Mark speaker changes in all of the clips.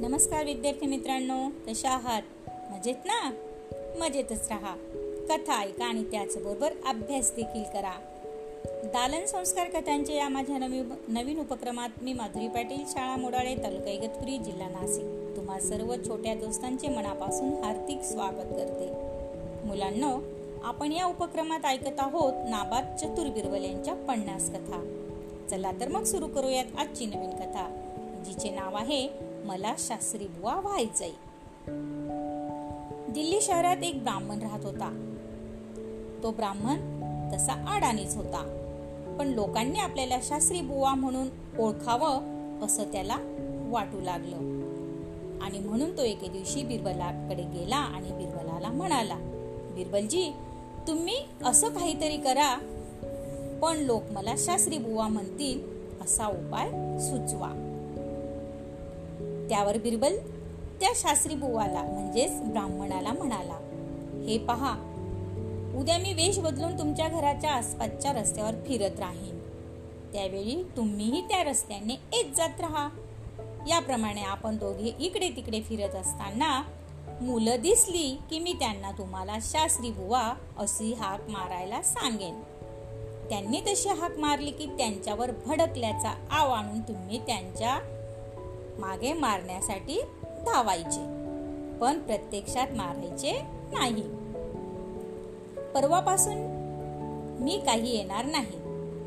Speaker 1: नमस्कार विद्यार्थी मित्रांनो कशा आहात? मजेत ना? मजेतच राहा. कथा ऐका आणि त्याचबरोबर अभ्यास देखील करा. दालन संस्कार कथांचे या माझ्या नवीन नवीन उपक्रमात मी माधुरी पाटील शाळा मोडाळे तालुका इगतपुरी जिल्हा नाशिक. तुम्हा सर्व छोट्या दोस्तांचे मनापासून हार्दिक स्वागत करते. मुलांनो आपण या उपक्रमात ऐकत आहोत नाबाद चतुर बिरबल यांच्या पन्नास कथा. चला तर मग सुरू करूयात आजची नवीन कथा जिचे नाव आहे मला शास्त्री बुवा व्हायचंय. दिल्ली शहरात एक ब्राह्मण राहत होता. तो ब्राह्मण तसा अडाणीच होता. पण लोकांनी आपल्याला शास्त्री बुवा म्हणून ओळखावं असं त्याला वाटू लागलं. आणि म्हणून तो एके दिवशी बिरबलाकडे गेला आणि बिरबलाला म्हणाला बिरबलजी तुम्ही असं काहीतरी करा पण लोक मला शास्त्री बुवा म्हणतील असा उपाय सुचवा. त्यावर बिरबल त्या शास्त्री बुवाला म्हणजेच ब्राह्मणाला म्हणाला हे पहा उद्या मी वेश बदलून तुमच्या घराच्या आसपासच्या रस्त्यावर फिरत राहीन. त्यावेळी तुम्हीही त्या रस्त्याने येत जात राहा. याप्रमाणे आपण दोघे इकडे तिकडे फिरत असताना मुलं दिसली की मी त्यांना तुम्हाला शास्त्री बुवा अशी हाक मारायला सांगेन. त्यांनी तशी हाक मारली की त्यांच्यावर भडकल्याचा आव आणून तुम्ही त्यांच्या मागे मारण्यासाठी धावायचे पण प्रत्यक्षात मारायचे नाही. परवापासून मी काही येणार नाही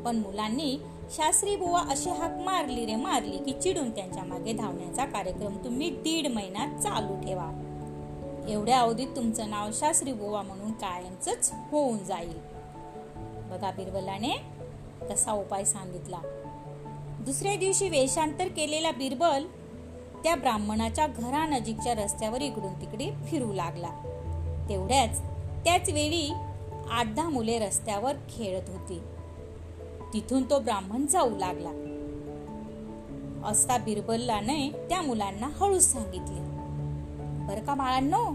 Speaker 1: पण मुलांनी शास्त्री बुवा अशी हाक मारली रे मारली की चिडून त्यांच्या मागे धावण्याचा कार्यक्रम तुम्ही दीड महिना चालू ठेवा. एवढ्या अवधीत तुमचं नाव शास्त्री बुवा म्हणून कायमच होऊन जाईल. बघा बिरबलाने कसा उपाय सांगितला. दुसऱ्या दिवशी वेशांतर केलेला बिरबल त्या ब्राह्मणाच्या घरानजीकच्या रस्त्यावर इकडून तिकडे फिरू लागला. तेवढ्याच त्याच वेळी आठ दहा मुले रस्त्यावर खेळत होती. तिथून तो ब्राह्मण जाऊ लागला. असता बिरबलाने त्या मुलांना हळूच सांगितले. बर का बाळांनो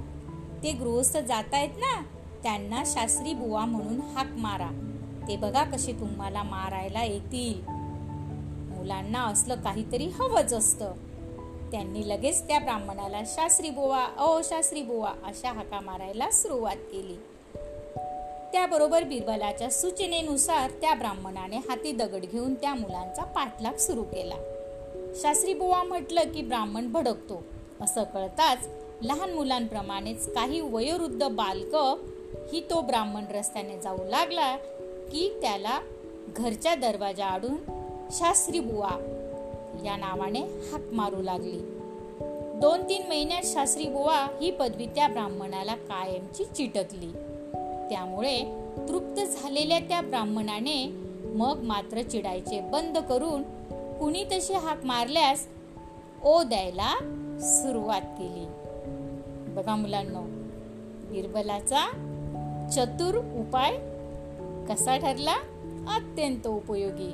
Speaker 1: ते गृहस्थ जातायत ना त्यांना शास्त्री बुवा म्हणून हाक मारा. ते बघा कसे तुम्हाला मारायला येतील. मुलांना असलं काहीतरी हवंच असतं. त्यांनी लगेच त्या ब्राह्मणाला शास्त्री बुवा अ शास्त्री बुवा अशा हाका मारायला सुरुवात केली. त्याबरोबर बिरबलाच्या सूचनेनुसार त्या ब्राह्मणाने हाती दगड घेऊन त्या मुलांचा पाठलाग सुरू केला. शास्त्री बुवा म्हटलं की ब्राह्मण भडकतो. असं कळताच लहान मुलांप्रमाणेच काही वयोवृद्ध बालक ही तो ब्राह्मण रस्त्याने जाऊ लागला की त्याला घरच्या दरवाजा आडून शास्त्री बुवा या नावाने हाक मारू लागली. दोन तीन महिन्यात शास्त्री बुवा ही पदवी त्या ब्राह्मणाला कायमची चिटकली. त्यामुळे तृप्त झालेल्या त्या ब्राह्मणाने मग मात्र चिडायचे बंद करून कुणी तशी हाक मारल्यास ओ द्यायला सुरुवात केली. बघा मुलांना बिरबलाचा चतुर उपाय कसा ठरला? अत्यंत उपयोगी.